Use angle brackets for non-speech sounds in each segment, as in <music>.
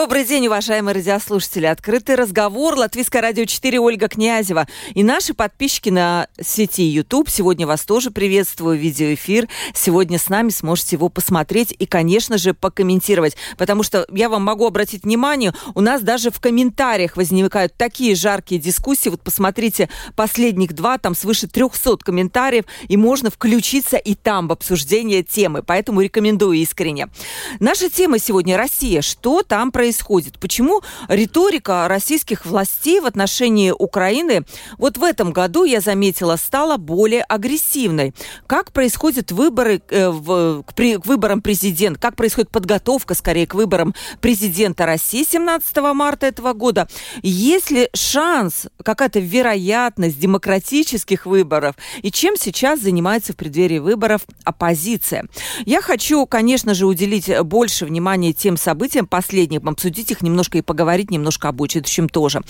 Добрый день, уважаемые радиослушатели. Открытый разговор. Латвийское радио 4 Ольга Князева. И наши подписчики на сети YouTube. Сегодня вас тоже приветствую. Видеоэфир. Сегодня с нами сможете его посмотреть и, конечно же, покомментировать. Потому что я вам могу обратить внимание, у нас даже в комментариях возникают такие жаркие дискуссии. Вот посмотрите, последних два, там свыше 300 комментариев, и можно включиться и там в обсуждение темы. Поэтому рекомендую искренне. Наша тема сегодня Россия. Что там происходит? Почему риторика российских властей в отношении Украины вот в этом году, я заметила, стала более агрессивной? Как происходят выборы э, в, к, при, к выборам президента? Как происходит подготовка, скорее, к выборам президента России 17 марта этого года? Есть ли шанс, какая-то вероятность демократических выборов? И чем сейчас занимается в преддверии выборов оппозиция? Я хочу, конечно же, уделить больше внимания тем событиям последних обсудить их немножко и поговорить немножко об будущем тоже.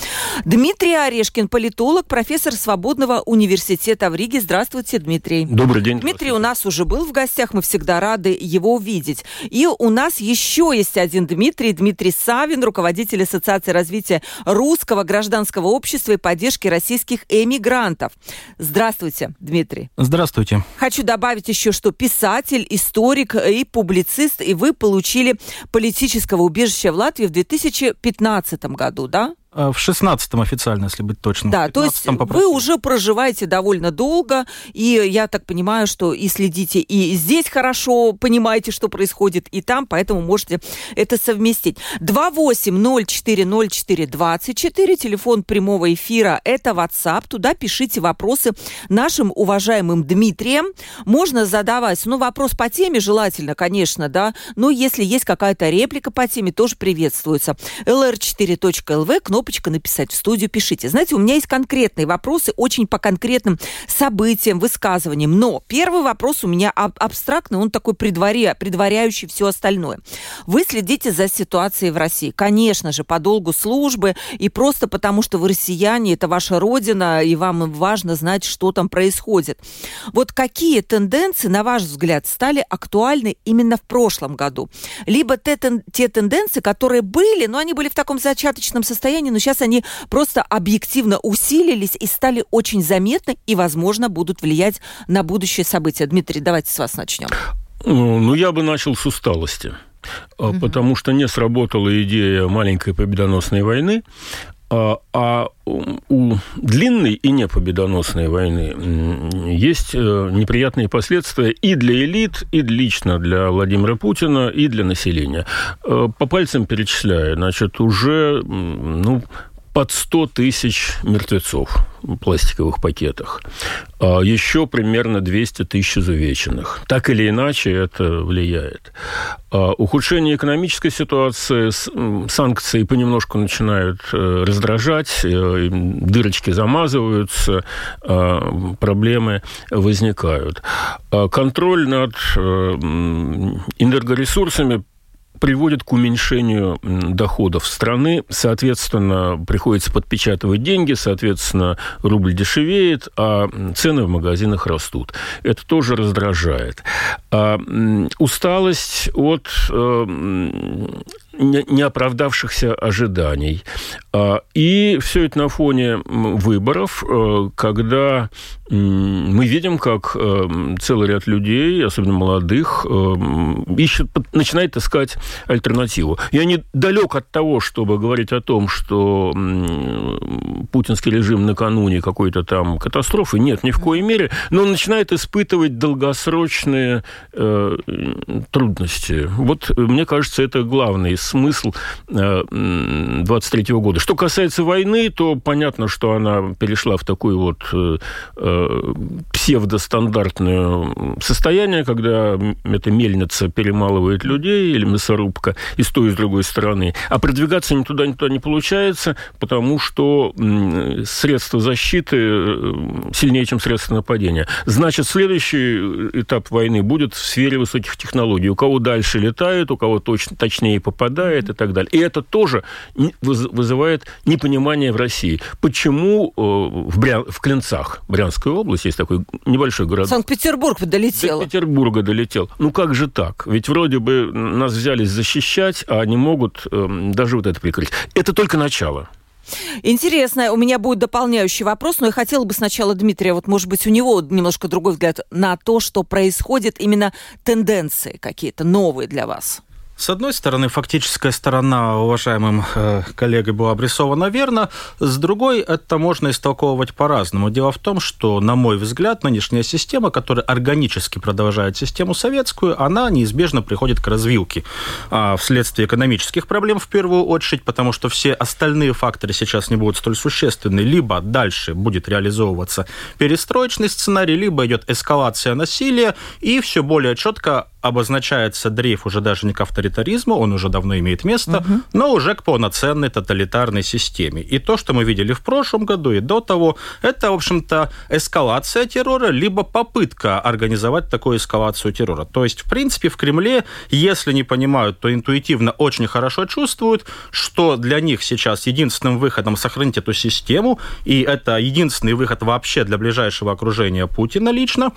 Дмитрий Орешкин, политолог, профессор Свободного университета в Риге. Здравствуйте, Дмитрий. Добрый день. Дмитрий у нас уже был в гостях, мы всегда рады его видеть. И у нас еще есть один Дмитрий, Дмитрий Савин, руководитель Ассоциации развития русского гражданского общества и поддержки российских эмигрантов. Здравствуйте, Дмитрий. Здравствуйте. Хочу добавить еще, что писатель, историк и публицист, и вы получили политического убежища в Латвии в 2015 году, да? Э, в 16-м официально, если быть точным. Да, то есть вы уже проживаете довольно долго, и я так понимаю, что и следите, и здесь хорошо понимаете, что происходит, и там, поэтому можете это совместить. 28040424, телефон прямого эфира, это WhatsApp, туда пишите вопросы нашим уважаемым Дмитрием. Можно задавать, ну, вопрос по теме желательно, конечно, да, но если есть какая-то реплика по теме, тоже приветствуется. lr4.lv, кнопка кнопочка «Написать в студию», пишите. Знаете, у меня есть конкретные вопросы, очень по конкретным событиям, высказываниям. Но первый вопрос у меня аб абстрактный, он такой предваря, предваряющий все остальное. Вы следите за ситуацией в России. Конечно же, по долгу службы и просто потому, что вы россияне, это ваша родина, и вам важно знать, что там происходит. Вот какие тенденции, на ваш взгляд, стали актуальны именно в прошлом году? Либо те, те тенденции, которые были, но они были в таком зачаточном состоянии, состоянии, но сейчас они просто объективно усилились и стали очень заметны и, возможно, будут влиять на будущее события. Дмитрий, давайте с вас начнем. Ну, я бы начал с усталости угу. потому что не сработала идея маленькой победоносной войны, а, а у длинной и непобедоносной войны есть э, неприятные последствия и для элит, и лично для Владимира Путина, и для населения. Э, по пальцам перечисляя, значит, уже ну, под 100 тысяч мертвецов в пластиковых пакетах. А еще примерно 200 тысяч изувеченных. Так или иначе это влияет. А ухудшение экономической ситуации, санкции понемножку начинают э, раздражать, э, дырочки замазываются, а проблемы возникают. Контроль над э, энергоресурсами приводит к уменьшению доходов страны. Соответственно, приходится подпечатывать деньги, соответственно, рубль дешевеет, а цены в магазинах растут. Это тоже раздражает. А, усталость от э, неоправдавшихся ожиданий. А, и все это на фоне выборов, э, когда мы видим, как э, целый ряд людей, особенно молодых, э, ищет, начинает искать альтернативу. Я не далек от того, чтобы говорить о том, что путинский режим накануне какой-то там катастрофы. Нет, ни в коей мере. Но он начинает испытывать долгосрочные трудности. Вот, мне кажется, это главный смысл 23 -го года. Что касается войны, то понятно, что она перешла в такую вот псевдостандартное состояние, когда эта мельница перемалывает людей или мясорубка и с той, и с другой стороны. А продвигаться ни туда, ни туда не получается, потому что средства защиты сильнее, чем средства нападения. Значит, следующий этап войны будет в сфере высоких технологий. У кого дальше летает, у кого точно, точнее попадает и так далее. И это тоже вызывает непонимание в России. Почему в, Бря... в Клинцах, Брянской области, есть такой небольшой город. Санкт-Петербург долетел. До Петербурга долетел. Ну как же так? Ведь вроде бы нас взялись защищать, а они могут э, даже вот это прикрыть. Это только начало. Интересно, у меня будет дополняющий вопрос, но я хотела бы сначала Дмитрия, вот может быть у него немножко другой взгляд на то, что происходит, именно тенденции какие-то новые для вас. С одной стороны, фактическая сторона уважаемым э, коллегой была обрисована верно, с другой, это можно истолковывать по-разному. Дело в том, что, на мой взгляд, нынешняя система, которая органически продолжает систему советскую, она неизбежно приходит к развилке а вследствие экономических проблем в первую очередь, потому что все остальные факторы сейчас не будут столь существенны. Либо дальше будет реализовываться перестроечный сценарий, либо идет эскалация насилия, и все более четко обозначается дрейф уже даже не к авторитаризму, он уже давно имеет место, угу. но уже к полноценной тоталитарной системе. И то, что мы видели в прошлом году и до того, это, в общем-то, эскалация террора, либо попытка организовать такую эскалацию террора. То есть, в принципе, в Кремле, если не понимают, то интуитивно очень хорошо чувствуют, что для них сейчас единственным выходом сохранить эту систему, и это единственный выход вообще для ближайшего окружения Путина лично,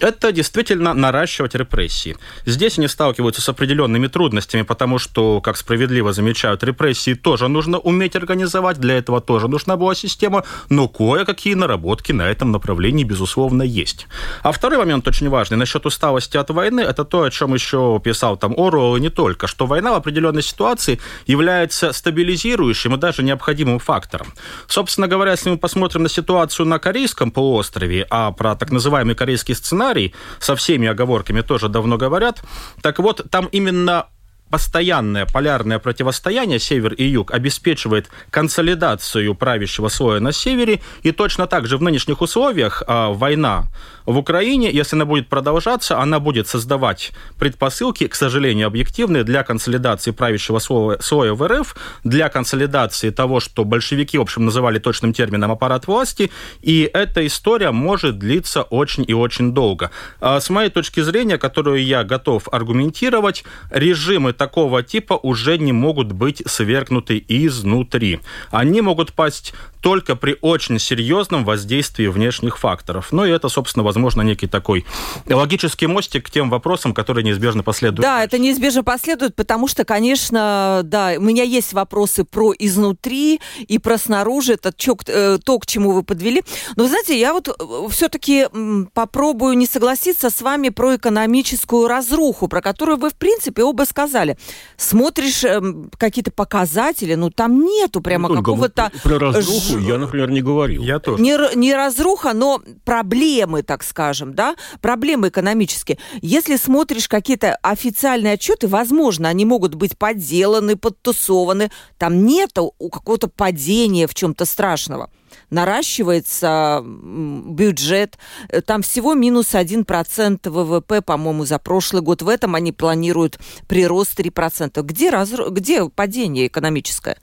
это действительно наращивать репрессии. Здесь они сталкиваются с определенными трудностями, потому что, как справедливо замечают, репрессии тоже нужно уметь организовать, для этого тоже нужна была система, но кое-какие наработки на этом направлении, безусловно, есть. А второй момент очень важный насчет усталости от войны, это то, о чем еще писал там Оруэлл и не только, что война в определенной ситуации является стабилизирующим и даже необходимым фактором. Собственно говоря, если мы посмотрим на ситуацию на Корейском полуострове, а про так называемый корейский сценарий со всеми оговорками тоже давно говорят. Так вот, там именно постоянное полярное противостояние север и юг обеспечивает консолидацию правящего слоя на севере, и точно так же в нынешних условиях а, война в Украине, если она будет продолжаться, она будет создавать предпосылки, к сожалению, объективные для консолидации правящего слоя, слоя в РФ, для консолидации того, что большевики, в общем, называли точным термином аппарат власти, и эта история может длиться очень и очень долго. А с моей точки зрения, которую я готов аргументировать, режимы такого типа уже не могут быть свергнуты изнутри. Они могут пасть только при очень серьезном воздействии внешних факторов. Ну и это, собственно, возможно, некий такой логический мостик к тем вопросам, которые неизбежно последуют. Да, это неизбежно последует, потому что, конечно, да, у меня есть вопросы про изнутри и про снаружи, это э, то, к чему вы подвели. Но, знаете, я вот э, все-таки попробую не согласиться с вами про экономическую разруху, про которую вы, в принципе, оба сказали. Смотришь эм, какие-то показатели, ну, там нету прямо ну, какого-то... Про разруху я, например, не говорил. Я тоже. Не, не разруха, но проблемы, так скажем, да, проблемы экономические. Если смотришь какие-то официальные отчеты, возможно, они могут быть подделаны, подтусованы. Там нет какого-то падения в чем-то страшного наращивается бюджет. Там всего минус 1% ВВП, по-моему, за прошлый год. В этом они планируют прирост 3%. Где, разру... Где падение экономическое?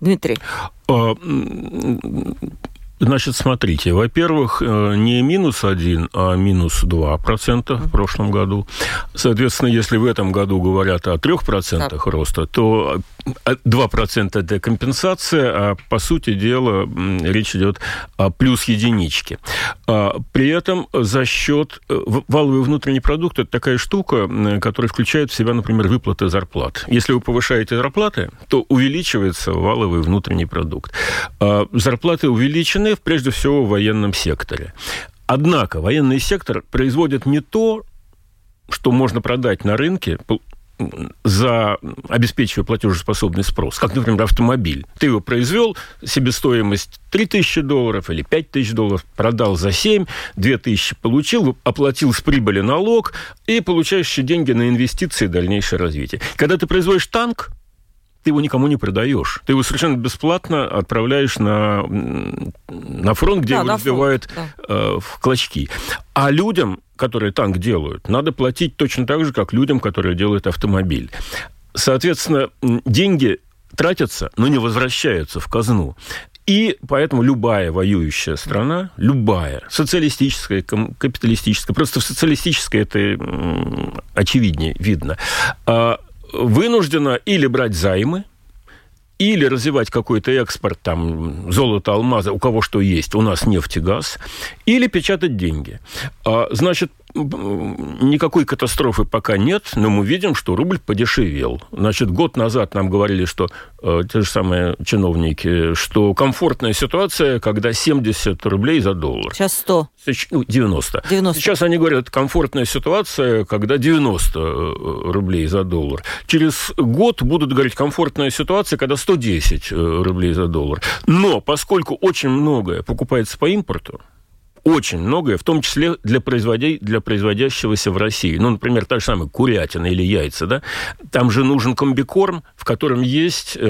Дмитрий? А, Значит, смотрите, во-первых, э, не минус 1, а минус 2% в прошлом году. Соответственно, если в этом году говорят о 3% так. роста, то 2% э, это компенсация, а по сути дела речь идет о плюс единичке. А при этом за счет э, валовый внутренний продукт это такая штука, которая включает в себя, например, выплаты зарплат. Если вы повышаете зарплаты, то увеличивается валовый внутренний продукт. А зарплаты увеличены, прежде всего в военном секторе. Однако военный сектор производит не то, что можно продать на рынке, за обеспечивая платежеспособный спрос, как, например, автомобиль. Ты его произвел, себестоимость 3 тысячи долларов или 5 тысяч долларов, продал за 7, 2 тысячи получил, оплатил с прибыли налог и получаешь деньги на инвестиции и дальнейшее развитие. Когда ты производишь танк, ты его никому не продаешь. Ты его совершенно бесплатно отправляешь на, на фронт, где да, его разбивают да. э, в клочки. А людям, которые танк делают, надо платить точно так же, как людям, которые делают автомобиль. Соответственно, деньги тратятся, но не возвращаются в казну. И поэтому любая воюющая страна, любая, социалистическая, капиталистическая, просто в социалистической это очевиднее видно, а, вынуждена или брать займы, или развивать какой-то экспорт, там, золото, алмазы, у кого что есть, у нас нефть и газ, или печатать деньги. А, значит, никакой катастрофы пока нет, но мы видим, что рубль подешевел. Значит, год назад нам говорили, что э, те же самые чиновники, что комфортная ситуация, когда 70 рублей за доллар. Сейчас 100. 90. 90. Сейчас они говорят, комфортная ситуация, когда 90 э, рублей за доллар. Через год будут говорить, комфортная ситуация, когда 110 э, рублей за доллар. Но поскольку очень многое покупается по импорту, очень многое, в том числе для, производя... для производящегося в России. Ну, например, та же самая курятина или яйца, да? Там же нужен комбикорм, в котором есть э,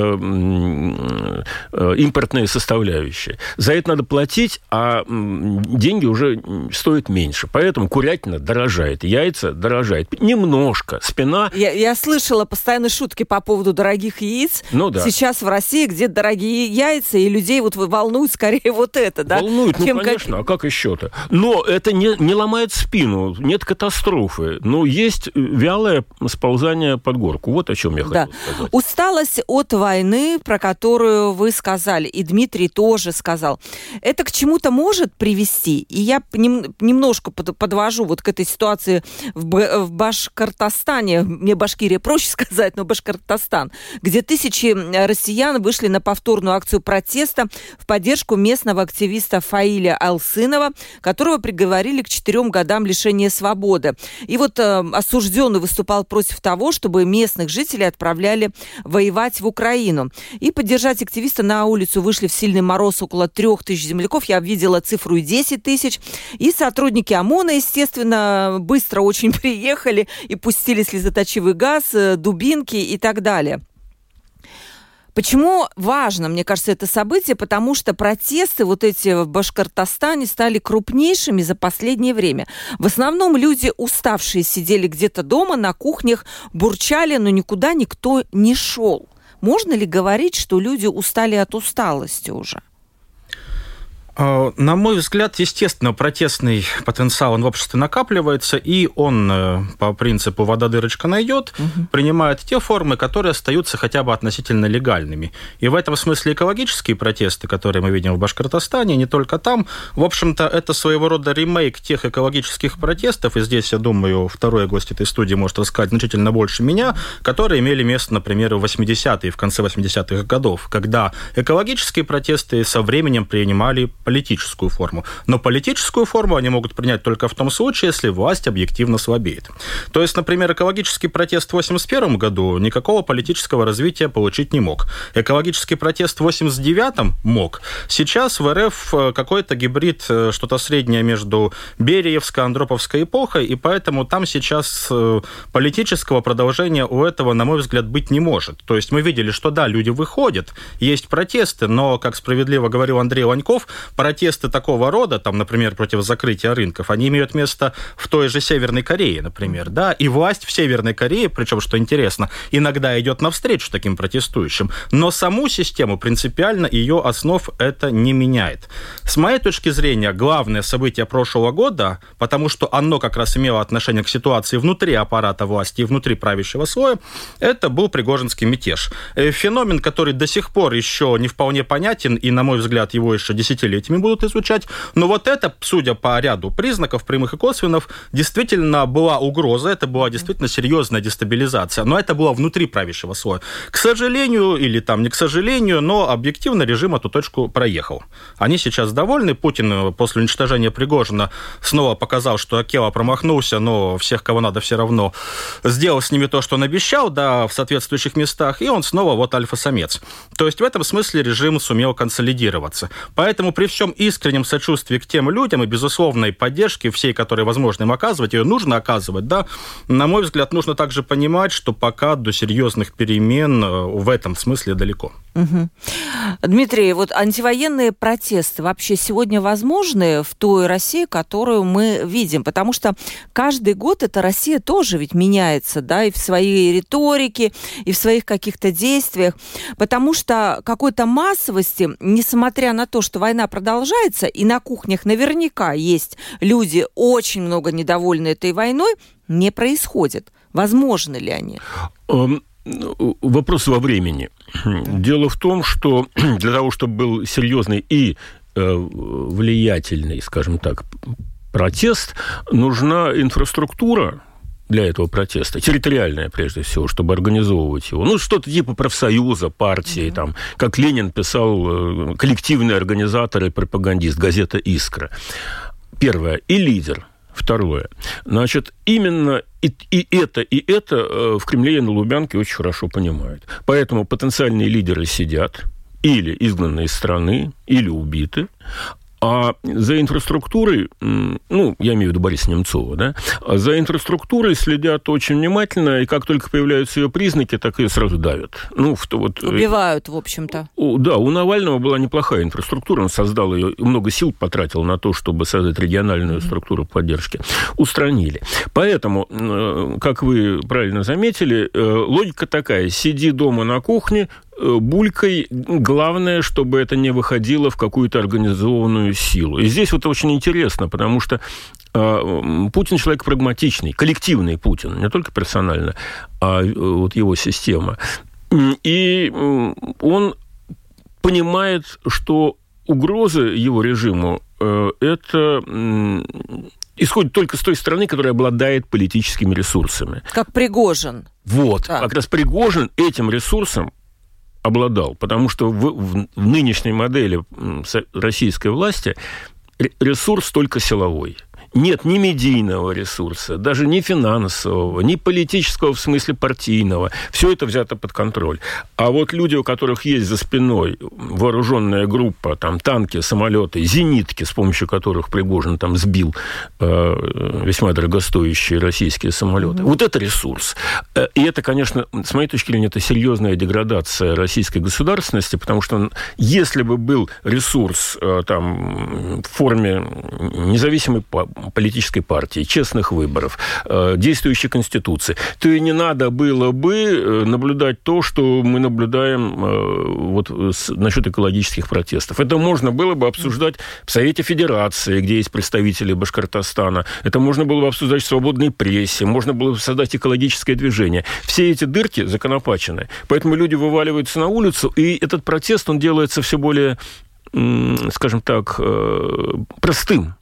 э, импортные составляющие. За это надо платить, а деньги уже стоят меньше. Поэтому курятина дорожает, яйца дорожает. Немножко. Спина... Я, я слышала постоянно шутки по поводу дорогих яиц. Ну да. Сейчас в России где дорогие яйца, и людей вот волнует скорее <laughs> вот это, да? Волнует, ну, конечно. Как... А как еще? Счета. Но это не, не ломает спину, нет катастрофы. Но есть вялое сползание под горку. Вот о чем я да. хотел сказать. Усталость от войны, про которую вы сказали, и Дмитрий тоже сказал. Это к чему-то может привести. И я нем, немножко под, подвожу вот к этой ситуации в, в Башкортостане. Мне Башкирия проще <laughs> сказать, но Башкортостан, где тысячи россиян вышли на повторную акцию протеста в поддержку местного активиста Фаиля Алсынова, которого приговорили к четырем годам лишения свободы. И вот э, осужденный выступал против того, чтобы местных жителей отправляли воевать в Украину. И поддержать активиста на улицу вышли в сильный мороз около трех тысяч земляков. Я видела цифру и 10 тысяч. И сотрудники ОМОНа, естественно, быстро очень <laughs> приехали и пустили слезоточивый газ, э, дубинки и так далее. Почему важно, мне кажется, это событие? Потому что протесты вот эти в Башкортостане стали крупнейшими за последнее время. В основном люди уставшие сидели где-то дома на кухнях, бурчали, но никуда никто не шел. Можно ли говорить, что люди устали от усталости уже? А, на мой взгляд, естественно, протестный потенциал он в обществе накапливается, и он э, по принципу «вода дырочка найдет» угу. принимает те формы, которые остаются хотя бы относительно легальными. И в этом смысле экологические протесты, которые мы видим в Башкортостане, не только там, в общем-то, это своего рода ремейк тех экологических протестов, и здесь, я думаю, второй гость этой студии может рассказать значительно больше меня, которые имели место, например, в 80-е, в конце 80-х годов, когда экологические протесты со временем принимали политическую форму. Но политическую форму они могут принять только в том случае, если власть объективно слабеет. То есть, например, экологический протест в 1981 году никакого политического развития получить не мог. Экологический протест в 1989 мог. Сейчас в РФ э, какой-то гибрид, э, что-то среднее между Бериевской, Андроповской эпохой, и поэтому там сейчас э, политического продолжения у этого, на мой взгляд, быть не может. То есть мы видели, что да, люди выходят, есть протесты, но, как справедливо говорил Андрей Ланьков, протесты такого рода, там, например, против закрытия рынков, они имеют место в той же Северной Корее, например, да, и власть в Северной Корее, причем, что интересно, иногда идет навстречу таким протестующим, но саму систему принципиально ее основ это не меняет. С моей точки зрения, главное событие прошлого года, потому что оно как раз имело отношение к ситуации внутри аппарата власти и внутри правящего слоя, это был Пригожинский мятеж. Э, феномен, который до сих пор еще не вполне понятен, и, на мой взгляд, его еще десятилетия этими будут изучать. Но вот это, судя по ряду признаков, прямых и косвенных, действительно была угроза, это была действительно серьезная дестабилизация. Но это было внутри правящего слоя. К сожалению, или там не к сожалению, но объективно режим эту точку проехал. Они сейчас довольны. Путин э, после уничтожения Пригожина снова показал, что Акела промахнулся, но всех, кого надо, все равно сделал с ними то, что он обещал, да, в соответствующих местах, и он снова вот альфа-самец. То есть в этом смысле режим сумел консолидироваться. Поэтому при всем всем искреннем сочувствии к тем людям и безусловной поддержке всей, которой возможно им оказывать, ее нужно оказывать, да, на мой взгляд, нужно также понимать, что пока до серьезных перемен э, в этом смысле далеко. Угу. Дмитрий, вот антивоенные протесты вообще сегодня возможны в той России, которую мы видим? Потому что каждый год эта Россия тоже ведь меняется, да, и в своей риторике, и в своих каких-то действиях. Потому что какой-то массовости, несмотря на то, что война продолжается, и на кухнях наверняка есть люди очень много недовольны этой войной, не происходит. Возможны ли они? Эм, вопрос во времени. Дело в том, что <clears throat> для того, чтобы был серьезный и э, влиятельный, скажем так, протест, нужна инфраструктура, для этого протеста, территориальная прежде всего, чтобы организовывать его. Ну, что-то типа профсоюза, партии, mm-hmm. там, как Ленин писал, э, коллективный организатор и пропагандист, газета «Искра». Первое. И лидер – Второе. Значит, именно и, и это, и это э, в Кремле и на Лубянке очень хорошо понимают. Поэтому потенциальные лидеры сидят или изгнаны из страны, или убиты, а за инфраструктурой, ну, я имею в виду Бориса Немцова, да, а за инфраструктурой следят очень внимательно, и как только появляются ее признаки, так ее сразу давят. Ну, в, вот, э, Убивают, в общем-то. Да, у Навального была неплохая инфраструктура, он создал ее, много сил потратил на то, чтобы создать региональную mm-hmm. структуру поддержки. Устранили. Поэтому, э, как вы правильно заметили, э, логика такая, сиди дома на кухне, булькой. Главное, чтобы это не выходило в какую-то организованную силу. И здесь вот очень интересно, потому что э, Путин человек прагматичный, коллективный Путин, не только персонально, а э, вот его система. И он понимает, что угрозы его режиму это исходит только с той страны, которая обладает политическими ресурсами. Как Пригожин. Вот. Да. Как раз Пригожин этим ресурсом обладал. Потому что в, в, нынешней модели российской власти ресурс только силовой – нет ни медийного ресурса, даже ни финансового, ни политического в смысле партийного. Все это взято под контроль. А вот люди, у которых есть за спиной вооруженная группа, там танки, самолеты, зенитки, с помощью которых Пригожин там сбил э, весьма дорогостоящие российские самолеты. Mm-hmm. Вот это ресурс. Э, и это, конечно, с моей точки зрения, это серьезная деградация российской государственности, потому что если бы был ресурс э, там в форме независимой политической партии, честных выборов, э, действующей конституции, то и не надо было бы э, наблюдать то, что мы наблюдаем э, вот насчет экологических протестов. Это можно было бы обсуждать в Совете Федерации, где есть представители Башкортостана. Это можно было бы обсуждать в свободной прессе. Можно было бы создать экологическое движение. Все эти дырки законопачены. Поэтому люди вываливаются на улицу, и этот протест, он делается все более скажем так, простым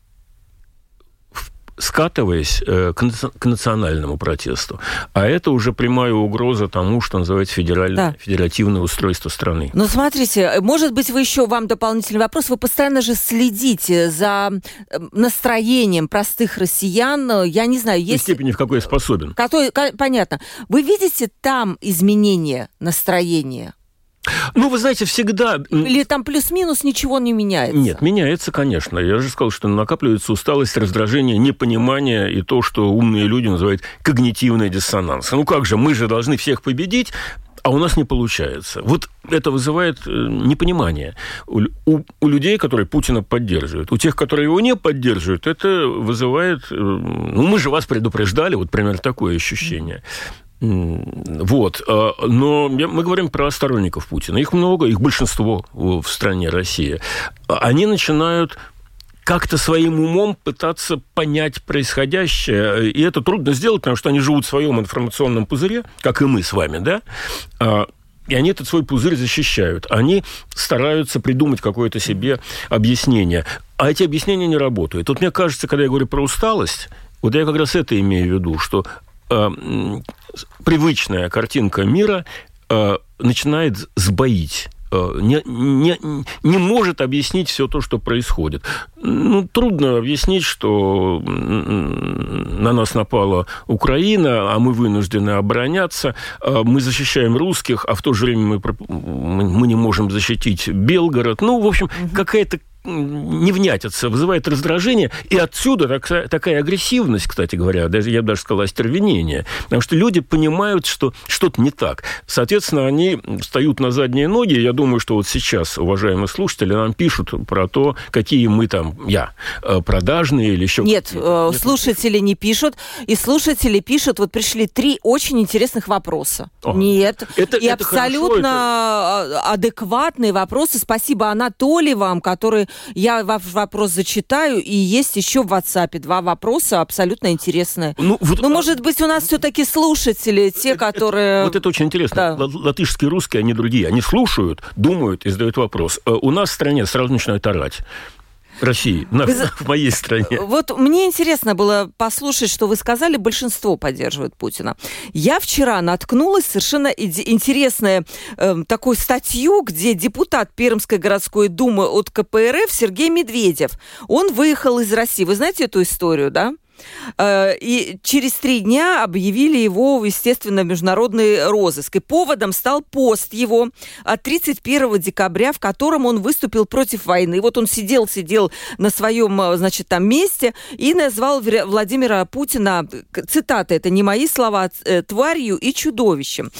скатываясь э, к национальному протесту. А это уже прямая угроза тому, что называется федеральное, да. федеративное устройство страны. Ну, смотрите, может быть, вы еще, вам дополнительный вопрос, вы постоянно же следите за э, настроением простых россиян, я не знаю, есть... В степени, в какой я способен. Который, понятно. Вы видите там изменения настроения? Ну, вы знаете, всегда... Или там плюс-минус ничего не меняется? Нет, меняется, конечно. Я же сказал, что накапливается усталость, раздражение, непонимание и то, что умные люди называют когнитивный диссонанс. Ну как же, мы же должны всех победить, а у нас не получается. Вот это вызывает э, непонимание у, у, у людей, которые Путина поддерживают. У тех, которые его не поддерживают, это вызывает... Э, ну, мы же вас предупреждали, вот примерно такое ощущение. Вот. А, но мы говорим про сторонников Путина. Их много, их большинство в стране России. Они начинают как-то своим умом пытаться понять происходящее. И это трудно сделать, потому что они живут в своем информационном пузыре, как и мы с вами, да? А, и они этот свой пузырь защищают. Они стараются придумать какое-то себе объяснение. А эти объяснения не работают. Вот мне кажется, когда я говорю про усталость, вот я как раз это имею в виду, что э, привычная картинка мира э, начинает сбоить э, не, не, не может объяснить все то, что происходит. Ну, трудно объяснить, что на нас напала Украина, а мы вынуждены обороняться, э, мы защищаем русских, а в то же время мы, мы не можем защитить Белгород. Ну, в общем, какая-то невнятица вызывает раздражение, и отсюда такая, такая агрессивность, кстати говоря, даже я бы даже сказал, остервенение, потому что люди понимают, что что-то не так. Соответственно, они встают на задние ноги. Я думаю, что вот сейчас, уважаемые слушатели, нам пишут про то, какие мы там, я, э, продажные или еще... Нет, э, Нет слушатели не пишут, и слушатели пишут, вот пришли три очень интересных вопроса. О, Нет, это, и это абсолютно хорошо, это... адекватные вопросы. Спасибо, Анатолий, вам, который я ваш вопрос зачитаю, и есть еще в WhatsApp два вопроса абсолютно интересные. Ну, вот, ну может быть, у нас все-таки слушатели, те, это, которые... вот это очень интересно. Да. Латышские, русские, они другие. Они слушают, думают и задают вопрос. Э, у нас в стране сразу начинают орать. России, на, вы... <laughs> в моей стране. Вот мне интересно было послушать, что вы сказали, большинство поддерживает Путина. Я вчера наткнулась совершенно интересная э, такую статью, где депутат Пермской городской думы от КПРФ Сергей Медведев, он выехал из России. Вы знаете эту историю, да? Э, и через три дня объявили его, естественно, международный розыск. И поводом стал пост его от 31 декабря, в котором он выступил против войны. Вот он сидел, сидел на своем, э, значит, там месте и назвал Владимира Путина, цитата, это не мои слова, э, тварью и чудовищем.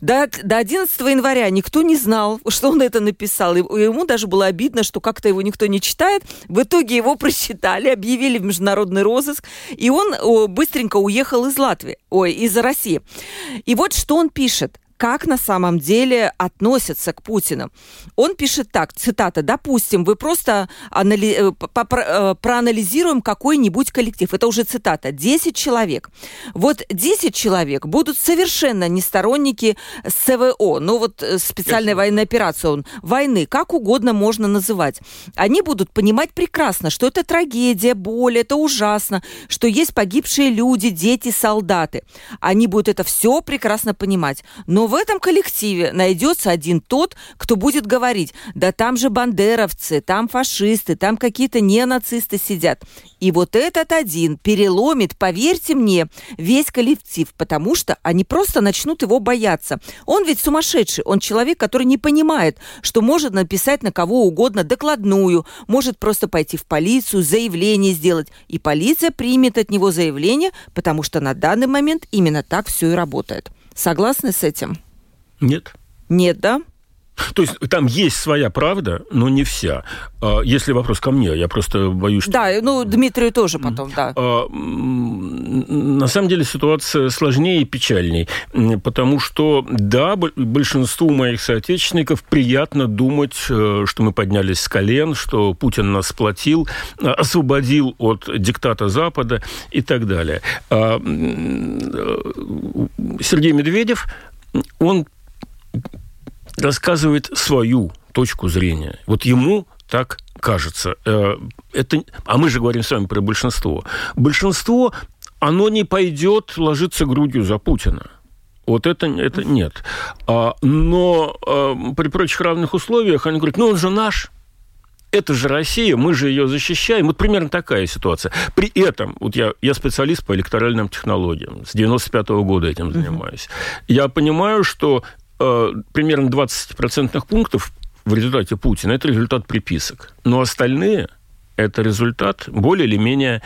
До, до 11 января никто не знал, что он это написал. И ему даже было обидно, что как-то его никто не читает. В итоге его просчитали, объявили в международный розыск. И он быстренько уехал из Латвии, ой, из России. И вот что он пишет как на самом деле относятся к Путину. Он пишет так, цитата, «Допустим, вы просто анали... Э, э, проанализируем какой-нибудь коллектив». Это уже цитата. 10 человек. Вот 10 человек будут совершенно не сторонники СВО, ну вот э, специальная военная операция, он, войны, как угодно можно называть. Они будут понимать прекрасно, что это трагедия, боль, это ужасно, что есть погибшие люди, дети, солдаты. Они будут это все прекрасно понимать. Но в этом коллективе найдется один тот, кто будет говорить, да там же бандеровцы, там фашисты, там какие-то ненацисты сидят. И вот этот один переломит, поверьте мне, весь коллектив, потому что они просто начнут его бояться. Он ведь сумасшедший, он человек, который не понимает, что может написать на кого угодно докладную, может просто пойти в полицию, заявление сделать. И полиция примет от него заявление, потому что на данный момент именно так все и работает. Согласны с этим? Нет. Нет, да? То есть там есть своя правда, но не вся. А, если вопрос ко мне, я просто боюсь, что... Да, ну, Дмитрию тоже потом, да. А, на самом деле ситуация сложнее и печальней, потому что, да, большинству моих соотечественников приятно думать, э, что мы поднялись с колен, что Путин нас сплотил, освободил от диктата Запада и так далее. А, Сергей Медведев он рассказывает свою точку зрения. Вот ему так кажется. Э, это, а мы же говорим с вами про большинство. Большинство, оно не пойдет ложиться грудью за Путина. Вот это, это нет. А, но а, при прочих равных условиях они говорят, ну он же наш, это же Россия, мы же ее защищаем. Вот примерно такая ситуация. При этом, вот я, я специалист по электоральным технологиям, с 95 -го года этим занимаюсь. Я понимаю, что э, примерно 20 процентных пунктов в результате Путина – это результат приписок. Но остальные – это результат более или менее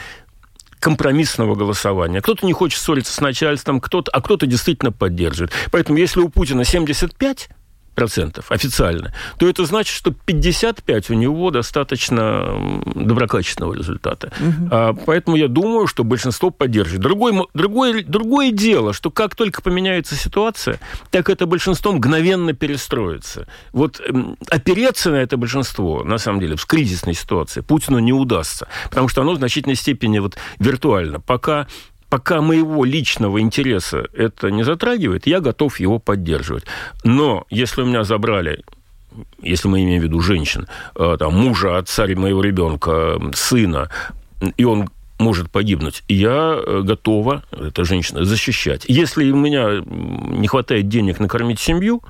компромиссного голосования. Кто-то не хочет ссориться с начальством, кто-то, а кто-то действительно поддерживает. Поэтому если у Путина 75 процентов официально, то это значит, что 55 у него достаточно доброкачественного результата. Угу. А, поэтому я думаю, что большинство поддержит. Другой, другое, другое дело, что как только поменяется ситуация, так это большинство мгновенно перестроится. Вот опереться на это большинство, на самом деле, в кризисной ситуации Путину не удастся, потому что оно в значительной степени вот виртуально. Пока пока моего личного интереса это не затрагивает, я готов его поддерживать. Но если у меня забрали если мы имеем в виду женщин, э, там, мужа, отца моего ребенка, сына, и он может погибнуть, я э, готова, эта женщина, защищать. Если у меня не хватает денег накормить семью,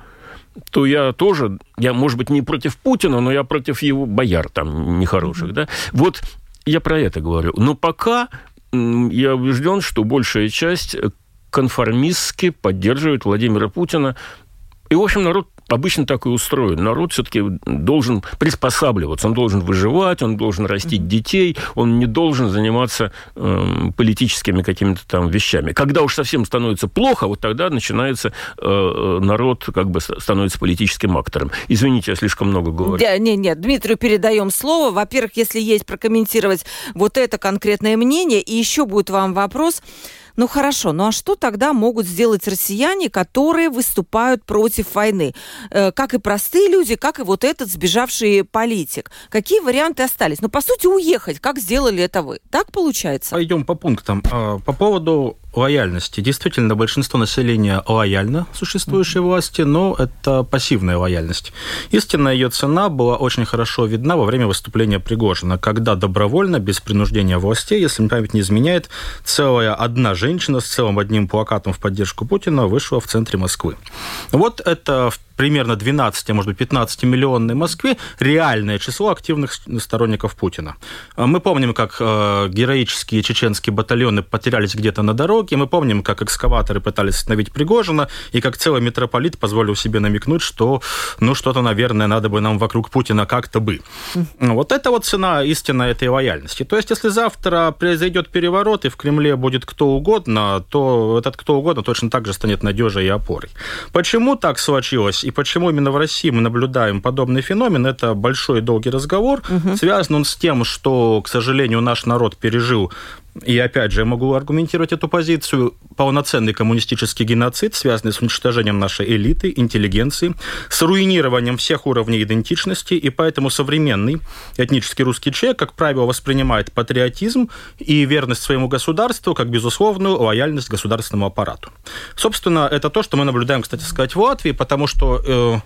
то я тоже, я, может быть, не против Путина, но я против его бояр там нехороших, да. Вот я про это говорю. Но пока я убежден, что большая часть конформистски поддерживает Владимира Путина. И, в общем, народ обычно так и устроен. Народ все-таки должен приспосабливаться, он должен выживать, он должен растить детей, он не должен заниматься э, политическими какими-то там вещами. Когда уж совсем становится плохо, вот тогда начинается э, э народ как бы становится политическим актором. Извините, я слишком много говорю. Да, нет, нет, Дмитрию передаем слово. Во-первых, если есть прокомментировать вот это конкретное мнение, и еще будет вам вопрос. Ну хорошо, ну а что тогда могут сделать россияне, которые выступают против войны? Э, как и простые люди, как и вот этот сбежавший политик. Какие варианты остались? Ну, по сути, уехать. Как сделали это вы? Так получается? Пойдем по пунктам. А, по поводу лояльности. Действительно, большинство населения лояльно существующей власти, но это пассивная лояльность. Истинная ее цена была очень хорошо видна во время выступления Пригожина, когда добровольно, без принуждения властей, если мне память не изменяет, целая одна женщина с целым одним плакатом в поддержку Путина вышла в центре Москвы. Вот это примерно 12, а может быть 15 миллионной Москве реальное число активных сторонников Путина. Мы помним, как э, героические чеченские батальоны потерялись где-то на дороге, мы помним, как экскаваторы пытались остановить Пригожина, и как целый митрополит позволил себе намекнуть, что ну что-то, наверное, надо бы нам вокруг Путина как-то бы. Вот это вот цена истинной этой лояльности. То есть, если завтра произойдет переворот, и в Кремле будет кто угодно, то этот кто угодно точно так же станет надежей и опорой. Почему так случилось? И почему именно в России мы наблюдаем подобный феномен, это большой и долгий разговор. Угу. Связан он с тем, что, к сожалению, наш народ пережил и опять же, я могу аргументировать эту позицию. Полноценный коммунистический геноцид, связанный с уничтожением нашей элиты, интеллигенции, с руинированием всех уровней идентичности, и поэтому современный этнический русский человек, как правило, воспринимает патриотизм и верность своему государству как безусловную лояльность государственному аппарату. Собственно, это то, что мы наблюдаем, кстати сказать, в Латвии, потому что э,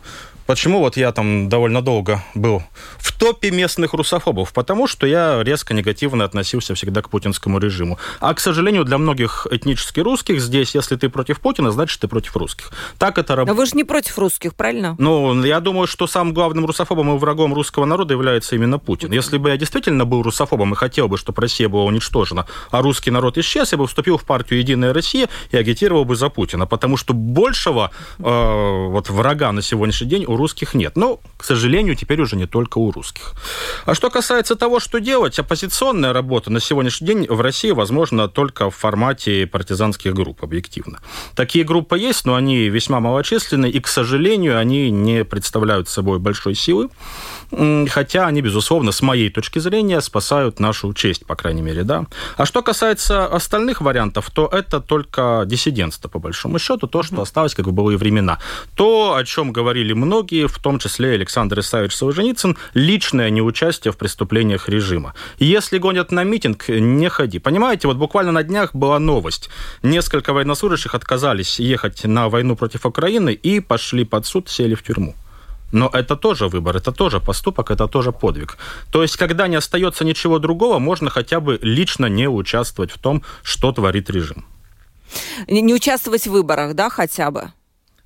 Почему вот я там довольно долго был в топе местных русофобов? Потому что я резко негативно относился всегда к путинскому режиму. А, к сожалению, для многих этнически русских здесь, если ты против Путина, значит, ты против русских. Так это работает. Но вы же не против русских, правильно? Ну, я думаю, что самым главным русофобом и врагом русского народа является именно Путин. Если бы я действительно был русофобом и хотел бы, чтобы Россия была уничтожена, а русский народ исчез, я бы вступил в партию «Единая Россия» и агитировал бы за Путина. Потому что большего э, вот врага на сегодняшний день у русских нет. Но, к сожалению, теперь уже не только у русских. А что касается того, что делать, оппозиционная работа на сегодняшний день в России возможна только в формате партизанских групп, объективно. Такие группы есть, но они весьма малочисленны, и, к сожалению, они не представляют собой большой силы хотя они, безусловно, с моей точки зрения, спасают нашу честь, по крайней мере, да. А что касается остальных вариантов, то это только диссидентство, по большому счету, то, что осталось, как в былые времена. То, о чем говорили многие, в том числе Александр Исаевич Солженицын, личное неучастие в преступлениях режима. Если гонят на митинг, не ходи. Понимаете, вот буквально на днях была новость. Несколько военнослужащих отказались ехать на войну против Украины и пошли под суд, сели в тюрьму. Но это тоже выбор, это тоже поступок, это тоже подвиг. То есть, когда не остается ничего другого, можно хотя бы лично не участвовать в том, что творит режим. Не участвовать в выборах, да, хотя бы?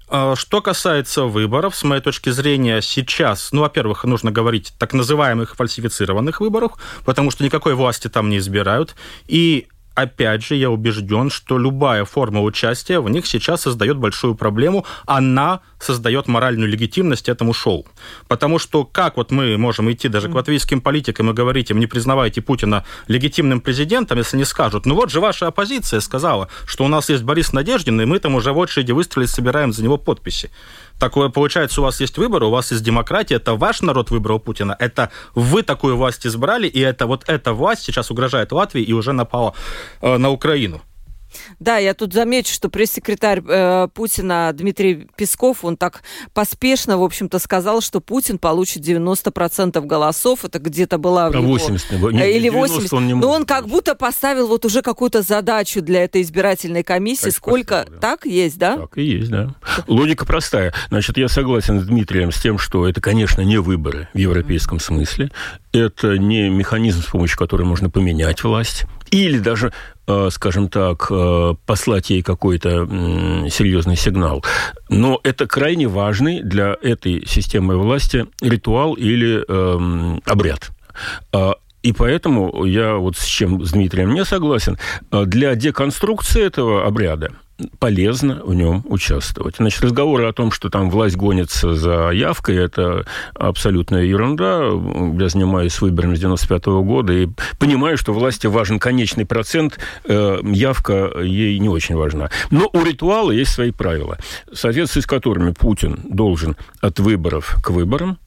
А, что касается выборов, с моей точки зрения, сейчас, ну, во-первых, нужно говорить так называемых фальсифицированных выборах, потому что никакой власти там не избирают. И опять же, я убежден, что любая форма участия в них сейчас создает большую проблему. Она создает моральную легитимность этому шоу. Потому что как вот мы можем идти даже к латвийским политикам и говорить им, не признавайте Путина легитимным президентом, если не скажут, ну вот же ваша оппозиция сказала, что у нас есть Борис Надеждин, и мы там уже в очереди выстроились, собираем за него подписи. Такое получается, у вас есть выбор, у вас есть демократия, это ваш народ выбрал Путина, это вы такую власть избрали, и это вот эта власть сейчас угрожает Латвии и уже напала э, на Украину. Да, я тут замечу, что пресс-секретарь э, Путина Дмитрий Песков, он так поспешно, в общем-то, сказал, что Путин получит 90% голосов. Это где-то была... А 80, его, нет, или 80. Он не Но он как будто поставил вот уже какую-то задачу для этой избирательной комиссии. Так Сколько... Поставил, да. Так есть, да? Так и есть, да. Логика простая. Значит, я согласен с Дмитрием с тем, что это, конечно, не выборы в европейском смысле. Это не механизм, с помощью которого можно поменять власть. Или даже Э, скажем так, э, послать ей какой-то серьезный сигнал. Но это крайне важный для этой системы власти ритуал или эм, обряд. А, и поэтому я вот с чем с Дмитрием не согласен. Для деконструкции этого обряда полезно в нем участвовать. Значит, разговоры о том, что там власть гонится за явкой, это абсолютная ерунда. Я занимаюсь выборами с 95 -го года и понимаю, что власти важен конечный процент, э, явка ей не очень важна. Но у ритуала есть свои правила, в соответствии с которыми Путин должен от выборов к выборам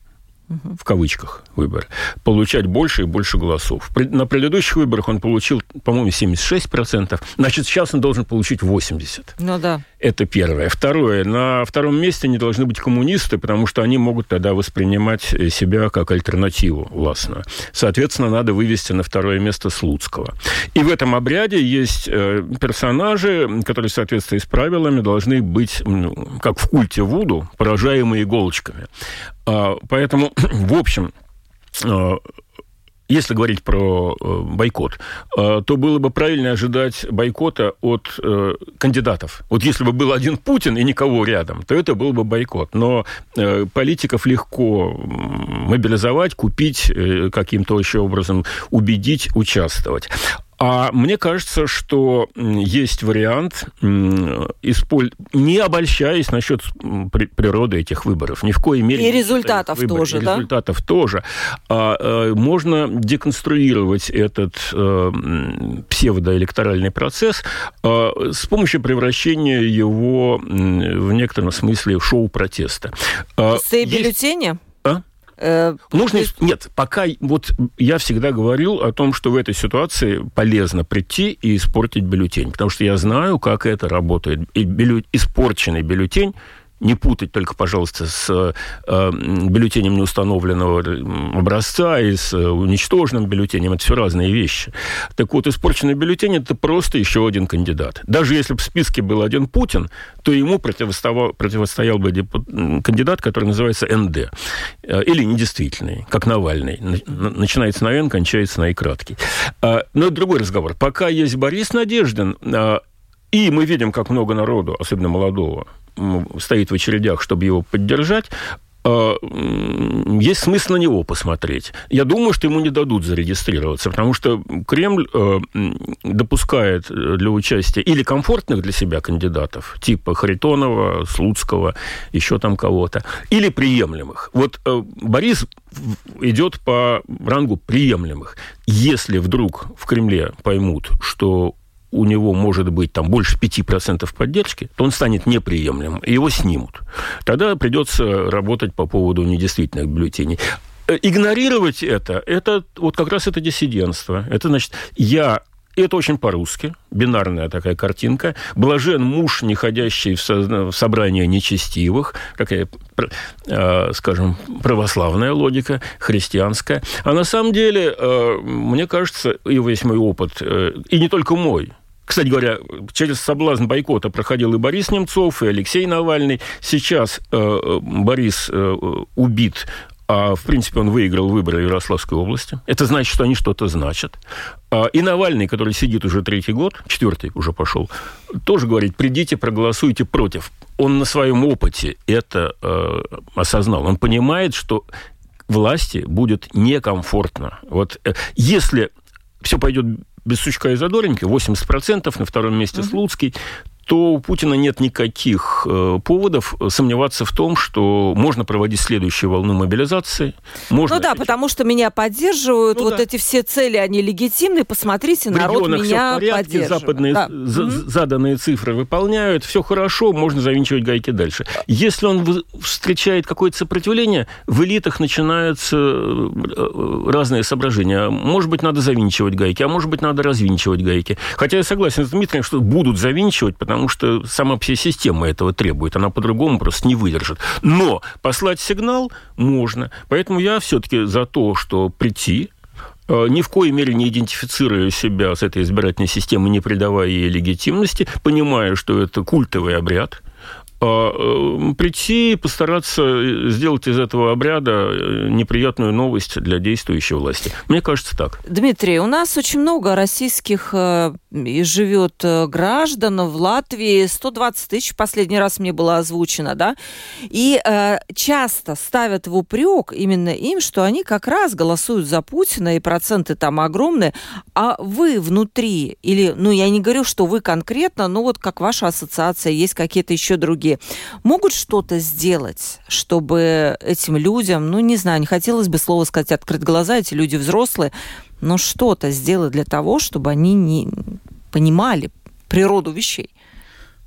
в кавычках выборы, получать больше и больше голосов. На предыдущих выборах он получил, по-моему, 76%, значит, сейчас он должен получить 80%. Ну да. Это первое. Второе. На втором месте не должны быть коммунисты, потому что они могут тогда воспринимать себя как альтернативу властную. Соответственно, надо вывести на второе место Слуцкого. И в этом обряде есть э, персонажи, которые в соответствии с правилами должны быть, ну, как в культе Вуду, поражаемые иголочками. А, поэтому, <clears throat> в общем, а, если говорить про э, бойкот, э, то было бы правильно ожидать бойкота от э, кандидатов. Вот если бы был один Путин и никого рядом, то это был бы бойкот. Но политиков легко мобилизовать, купить, каким-то еще образом убедить, участвовать. А мне кажется, что есть вариант, не обольщаясь насчет природы этих выборов, ни в коей мере. И результатов выборов, тоже, и да? Результатов тоже. А, э, можно деконструировать этот э, псевдоэлекторальный процесс э, с помощью превращения его в некотором смысле в шоу протеста. Пустые бюллетени? Э, Нужно... Есть... Нет, пока... Вот я всегда говорил о том, что в этой ситуации полезно прийти и испортить бюллетень, потому что я знаю, как это работает. И бюллет... испорченный бюллетень не путать только, пожалуйста, с э, бюллетенем неустановленного образца и с э, уничтоженным бюллетенем. Это все разные вещи. Так вот, испорченный бюллетень – это просто еще один кандидат. Даже если бы в списке был один Путин, то ему противостоял, бы кандидат, который называется НД. Э, или недействительный, как Навальный. Начинается на Н, кончается на И краткий. Э, но это другой разговор. Пока есть Борис Надеждин, э, и мы видим, как много народу, особенно молодого, стоит в очередях, чтобы его поддержать, а, есть смысл на него посмотреть. Я думаю, что ему не дадут зарегистрироваться, потому что Кремль э, допускает для участия или комфортных для себя кандидатов, типа Харитонова, Слуцкого, еще там кого-то, или приемлемых. Вот э, Борис идет по рангу приемлемых. Если вдруг в Кремле поймут, что у него может быть там больше 5% поддержки, то он станет неприемлемым, и его снимут. Тогда придется работать по поводу недействительных бюллетеней. Э, игнорировать это, это вот как раз это диссидентство. Это значит, я это очень по-русски, бинарная такая картинка. Блажен муж, не ходящий в, со- в собрание нечестивых, такая, э, скажем, православная логика, христианская. А на самом деле, э, мне кажется, и весь мой опыт, э, и не только мой, кстати говоря, через соблазн бойкота проходил и Борис Немцов, и Алексей Навальный. Сейчас э, Борис э, убит а, в принципе, он выиграл выборы Ярославской области. Это значит, что они что-то значат. А, и Навальный, который сидит уже третий год, четвертый уже пошел, тоже говорит, придите, проголосуйте против. Он на своем опыте это э, осознал. Он понимает, что власти будет некомфортно. Вот э, если все пойдет без сучка и задоринки, 80%, на втором месте. Слуцкий, то у Путина нет никаких э, поводов сомневаться в том, что можно проводить следующую волну мобилизации. Можно ну да, потому что меня поддерживают, ну, вот да. эти все цели, они легитимны, посмотрите, в народ меня все в порядке, поддерживает. Западные да. за- заданные цифры выполняют, все хорошо, можно завинчивать гайки дальше. Если он встречает какое-то сопротивление, в элитах начинаются э, разные соображения. Может быть, надо завинчивать гайки, а может быть, надо развинчивать гайки. Хотя я согласен с Дмитрием, что будут завинчивать, потому потому что сама вся система этого требует, она по-другому просто не выдержит. Но послать сигнал можно, поэтому я все-таки за то, что прийти, э, ни в коей мере не идентифицируя себя с этой избирательной системой, не придавая ей легитимности, понимая, что это культовый обряд, э, а, прийти, постараться сделать из этого обряда неприятную новость для действующей власти. Мне кажется так. Дмитрий, у нас очень много российских живет граждан в Латвии. 120 тысяч последний раз мне было озвучено, да? И часто ставят в упрек именно им, что они как раз голосуют за Путина, и проценты там огромные, а вы внутри, или, ну, я не говорю, что вы конкретно, но вот как ваша ассоциация, есть какие-то еще другие, могут что-то сделать, чтобы этим людям, ну, не знаю, не хотелось бы слово сказать открыть глаза, эти люди взрослые, но что-то сделать для того, чтобы они не понимали природу вещей?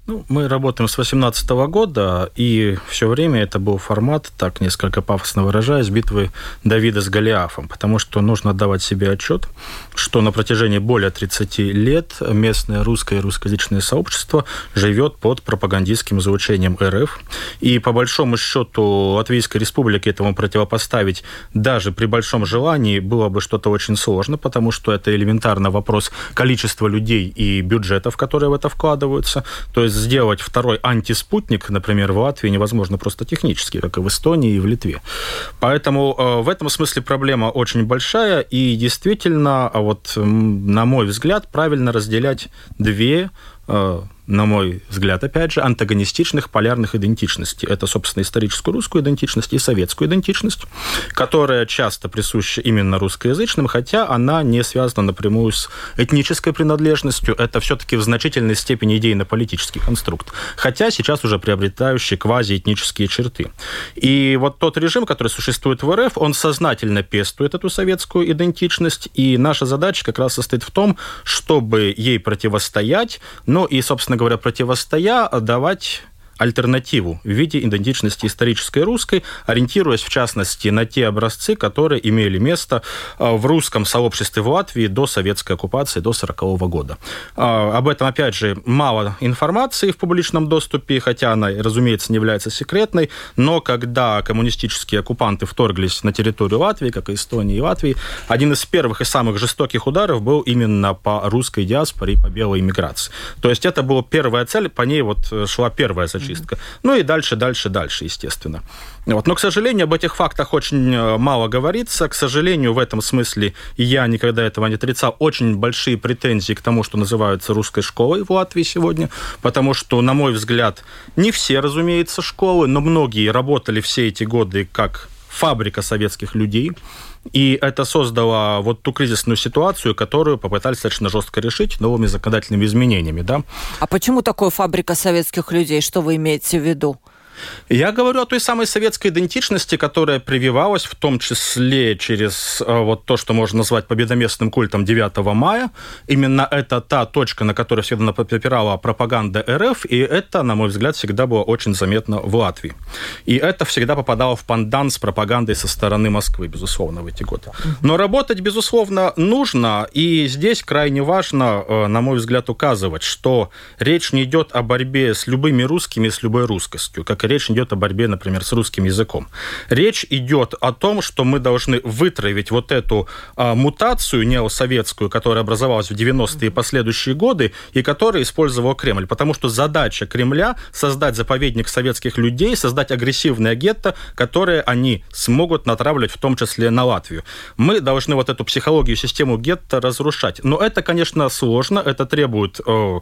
Ну, мы работаем с 2018 года, и все время это был формат, так несколько пафосно выражаясь, битвы Давида с Голиафом, потому что нужно отдавать себе отчет, что на протяжении более 30 лет местное русское и русскоязычное сообщество живет под пропагандистским звучением РФ, и по большому счету Латвийской Республике этому противопоставить даже при большом желании было бы что-то очень сложно, потому что это элементарно вопрос количества людей и бюджетов, которые в это вкладываются, то есть сделать второй антиспутник, например, в Латвии невозможно просто технически, как и в Эстонии и в Литве. Поэтому э, в этом смысле проблема очень большая, и действительно, а вот на мой взгляд, правильно разделять две э, на мой взгляд, опять же, антагонистичных полярных идентичностей. Это, собственно, историческую русскую идентичность и советскую идентичность, которая часто присуща именно русскоязычным, хотя она не связана напрямую с этнической принадлежностью. Это все-таки в значительной степени идейно-политический конструкт. Хотя сейчас уже приобретающий квазиэтнические черты. И вот тот режим, который существует в РФ, он сознательно пестует эту советскую идентичность, и наша задача как раз состоит в том, чтобы ей противостоять, ну и, собственно говоря, противостоя, давать альтернативу в виде идентичности исторической русской, ориентируясь в частности на те образцы, которые имели место а, в русском сообществе в Латвии до советской оккупации, до 1940 года. А, об этом, опять же, мало информации в публичном доступе, хотя она, разумеется, не является секретной, но когда коммунистические оккупанты вторглись на территорию Латвии, как и Эстонии и Латвии, один из первых и самых жестоких ударов был именно по русской диаспоре и по белой иммиграции. То есть это была первая цель, по ней вот шла первая зачистка чистка. Ну и дальше, дальше, дальше, естественно. Вот. Но, к сожалению, об этих фактах очень э, мало говорится. К сожалению, в этом смысле я никогда этого не отрицал. Очень большие претензии к тому, что называется русской школой в Латвии сегодня, потому что, на мой взгляд, не все, разумеется, школы, но многие работали все эти годы как фабрика советских людей. И это создало вот ту кризисную ситуацию, которую попытались достаточно жестко решить новыми законодательными изменениями. Да? А почему такое фабрика советских людей? Что вы имеете в виду? Я говорю о той самой советской идентичности, которая прививалась в том числе через э, вот то, что можно назвать победоместным культом 9 мая. Именно это та точка, на которую всегда попирала пропаганда РФ, и это, на мой взгляд, всегда было очень заметно в Латвии. И это всегда попадало в пандан с пропагандой со стороны Москвы, безусловно, в эти годы. Но работать, безусловно, нужно, и здесь крайне важно, э, на мой взгляд, указывать, что речь не идет о борьбе с любыми русскими, с любой русскостью, как речь идет о борьбе, например, с русским языком. Речь идет о том, что мы должны вытравить вот эту а, мутацию неосоветскую, которая образовалась в 90-е и последующие годы, и которую использовал Кремль. Потому что задача Кремля создать заповедник советских людей, создать агрессивное гетто, которое они смогут натравливать в том числе на Латвию. Мы должны вот эту психологию, систему гетто разрушать. Но это, конечно, сложно, это требует э,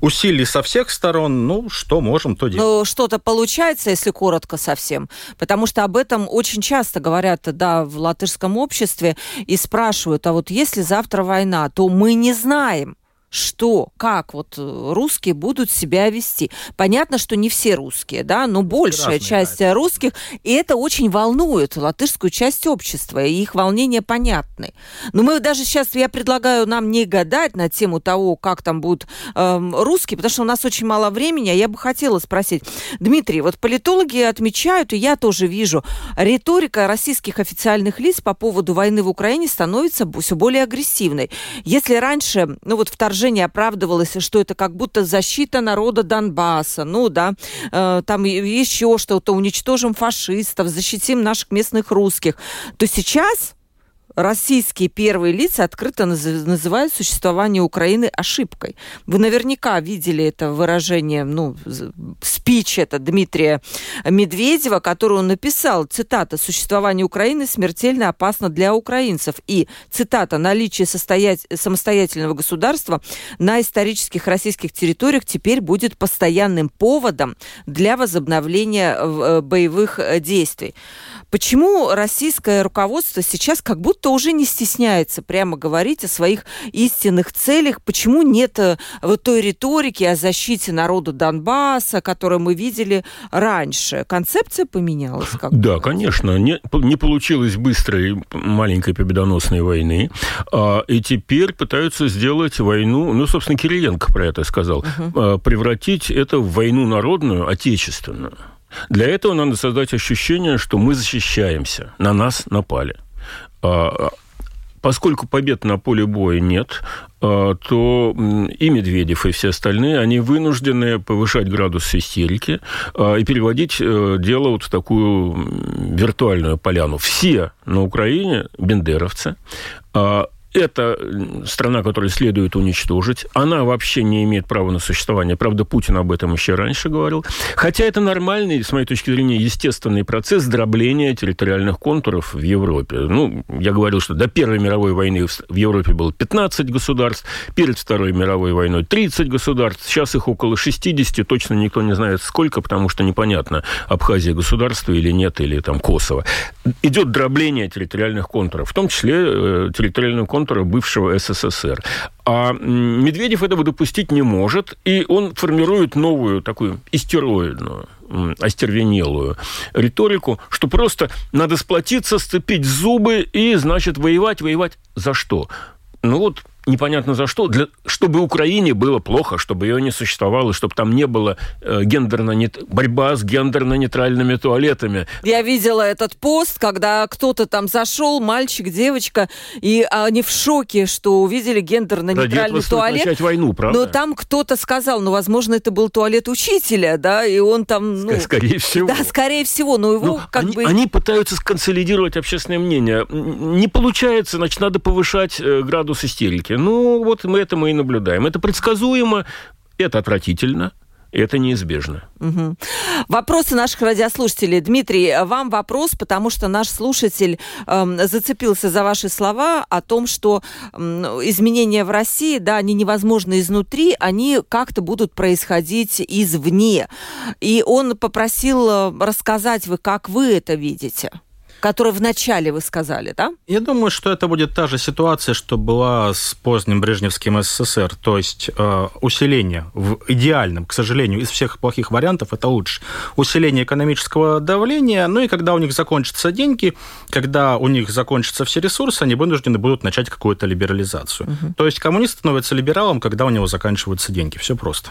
усилий со всех сторон. Ну, что можем, то делаем. Ну, что-то получается получается, если коротко совсем? Потому что об этом очень часто говорят, да, в латышском обществе и спрашивают, а вот если завтра война, то мы не знаем, что, как вот э, русские будут себя вести. Понятно, что не все русские, да, но большая Разные, часть да, русских, и это очень волнует латышскую часть общества, и их волнения понятны. Но мы даже сейчас, я предлагаю нам не гадать на тему того, как там будут э, русские, потому что у нас очень мало времени, а я бы хотела спросить. Дмитрий, вот политологи отмечают, и я тоже вижу, риторика российских официальных лиц по поводу войны в Украине становится все более агрессивной. Если раньше, ну вот вторжение вторжение оправдывалось, что это как будто защита народа Донбасса, ну да, э, там еще что-то, уничтожим фашистов, защитим наших местных русских, то сейчас российские первые лица открыто называют существование Украины ошибкой. Вы наверняка видели это выражение, ну, спич это Дмитрия Медведева, который он написал, цитата, «Существование Украины смертельно опасно для украинцев». И, цитата, «Наличие состоять... самостоятельного государства на исторических российских территориях теперь будет постоянным поводом для возобновления э, боевых э, действий». Почему российское руководство сейчас как будто уже не стесняется прямо говорить о своих истинных целях? Почему нет э, вот той риторики о защите народа Донбасса, которую мы видели раньше? Концепция поменялась? Как да, конечно. Не, не получилось быстрой маленькой победоносной войны. А, и теперь пытаются сделать войну, ну, собственно, Кириенко про это сказал, угу. превратить это в войну народную, отечественную. Для этого надо создать ощущение, что мы защищаемся, на нас напали. А, поскольку побед на поле боя нет, а, то и Медведев, и все остальные, они вынуждены повышать градус истерики а, и переводить э, дело вот в такую виртуальную поляну. Все на Украине бендеровцы, это страна, которую следует уничтожить. Она вообще не имеет права на существование. Правда, Путин об этом еще раньше говорил. Хотя это нормальный, с моей точки зрения, естественный процесс дробления территориальных контуров в Европе. Ну, я говорил, что до Первой мировой войны в Европе было 15 государств, перед Второй мировой войной 30 государств, сейчас их около 60, точно никто не знает сколько, потому что непонятно, Абхазия государство или нет, или там Косово. Идет дробление территориальных контуров, в том числе э, территориального контура контура бывшего СССР. А Медведев этого допустить не может, и он формирует новую такую истероидную остервенелую риторику, что просто надо сплотиться, сцепить зубы и, значит, воевать, воевать за что? Ну вот непонятно за что, для, чтобы Украине было плохо, чтобы ее не существовало, чтобы там не было э, гендерно нет, борьба с гендерно-нейтральными туалетами. Я видела этот пост, когда кто-то там зашел, мальчик, девочка, и они в шоке, что увидели гендерно-нейтральный туалет. начать войну, правда? Но там кто-то сказал, ну, возможно, это был туалет учителя, да, и он там... Ну, скорее всего. Да, скорее всего, но его ну, как они, бы... Они пытаются сконсолидировать общественное мнение. Не получается, значит, надо повышать э, градус истерики. Ну, вот мы это мы и наблюдаем. Это предсказуемо, это отвратительно, это неизбежно. Угу. Вопросы наших радиослушателей. Дмитрий, вам вопрос, потому что наш слушатель э, зацепился за ваши слова о том, что э, изменения в России, да, они невозможны изнутри, они как-то будут происходить извне. И он попросил э, рассказать вы, как вы это видите который в начале вы сказали, да? Я думаю, что это будет та же ситуация, что была с поздним Брежневским СССР, то есть э, усиление в идеальном, к сожалению, из всех плохих вариантов это лучше, усиление экономического давления, ну и когда у них закончатся деньги, когда у них закончатся все ресурсы, они вынуждены будут начать какую-то либерализацию. Угу. То есть коммунист становится либералом, когда у него заканчиваются деньги. Все просто.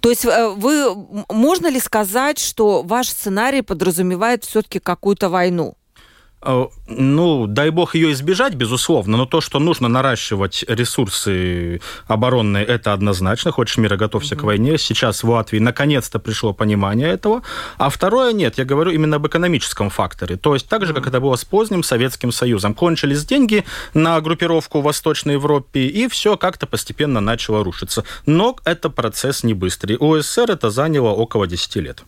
То есть э, вы, можно ли сказать, что ваш сценарий подразумевает все-таки какую-то войну? А, ну, дай бог ее избежать, безусловно, но то, что нужно наращивать ресурсы оборонные, это однозначно. Хочешь мира, готовься mm-hmm. к войне. Сейчас в Латвии наконец-то пришло понимание этого. А второе, нет, я говорю именно об экономическом факторе. То есть так же, mm-hmm. как это было с поздним Советским Союзом. Кончились деньги на группировку в Восточной Европе, и все как-то постепенно начало рушиться. Но это процесс не быстрый. У СССР это заняло около 10 лет.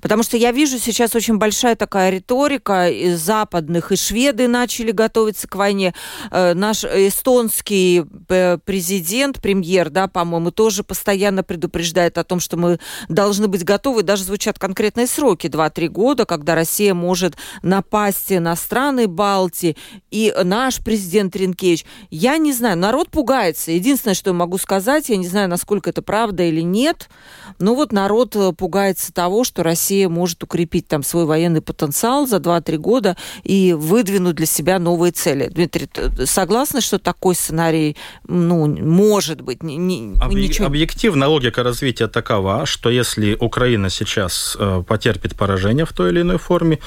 Потому что я вижу сейчас очень большая такая риторика из западных, и шведы начали готовиться к войне. Э, наш эстонский э, президент, премьер, да, по-моему, тоже постоянно предупреждает о том, что мы должны быть готовы. Даже звучат конкретные сроки, 2-3 года, когда Россия может напасть на страны Балтии. И наш президент Ренкевич, я не знаю, народ пугается. Единственное, что я могу сказать, я не знаю, насколько это правда или нет, но вот народ пугается того, что Россия может укрепить там свой военный потенциал за 2-3 года и выдвинуть для себя новые цели. Дмитрий, согласны, что такой сценарий, ну, может быть? Не, не, Объ... ничего... Объективно логика развития такова, что если Украина сейчас э, потерпит поражение в той или иной форме,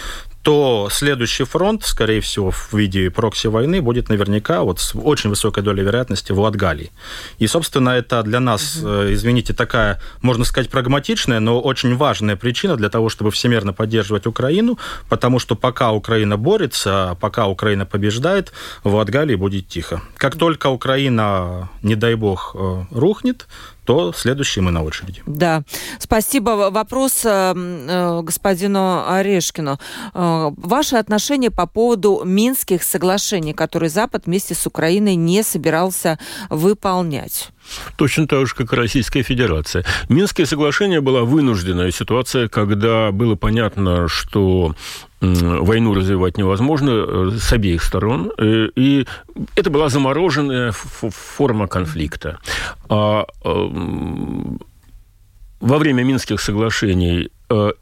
то следующий фронт, скорее всего, в виде прокси-войны будет наверняка вот с очень высокой долей вероятности в Латгалии. И, собственно, это для нас, угу. извините, такая, можно сказать, прагматичная, но очень важная причина для того, чтобы всемирно поддерживать Украину, потому что пока Украина борется, пока Украина побеждает, в Латгалии будет тихо. Как только Украина, не дай бог, э, рухнет, то следующий мы на очереди. Да. Спасибо. Вопрос э, э, господину Орешкину. Э, ваши отношения по поводу Минских соглашений, которые Запад вместе с Украиной не собирался выполнять? Точно так же, как и Российская Федерация. Минские соглашения была вынужденная ситуация, когда было понятно, что войну развивать невозможно э, с обеих сторон. Э, и это была замороженная форма конфликта. А во время Минских соглашений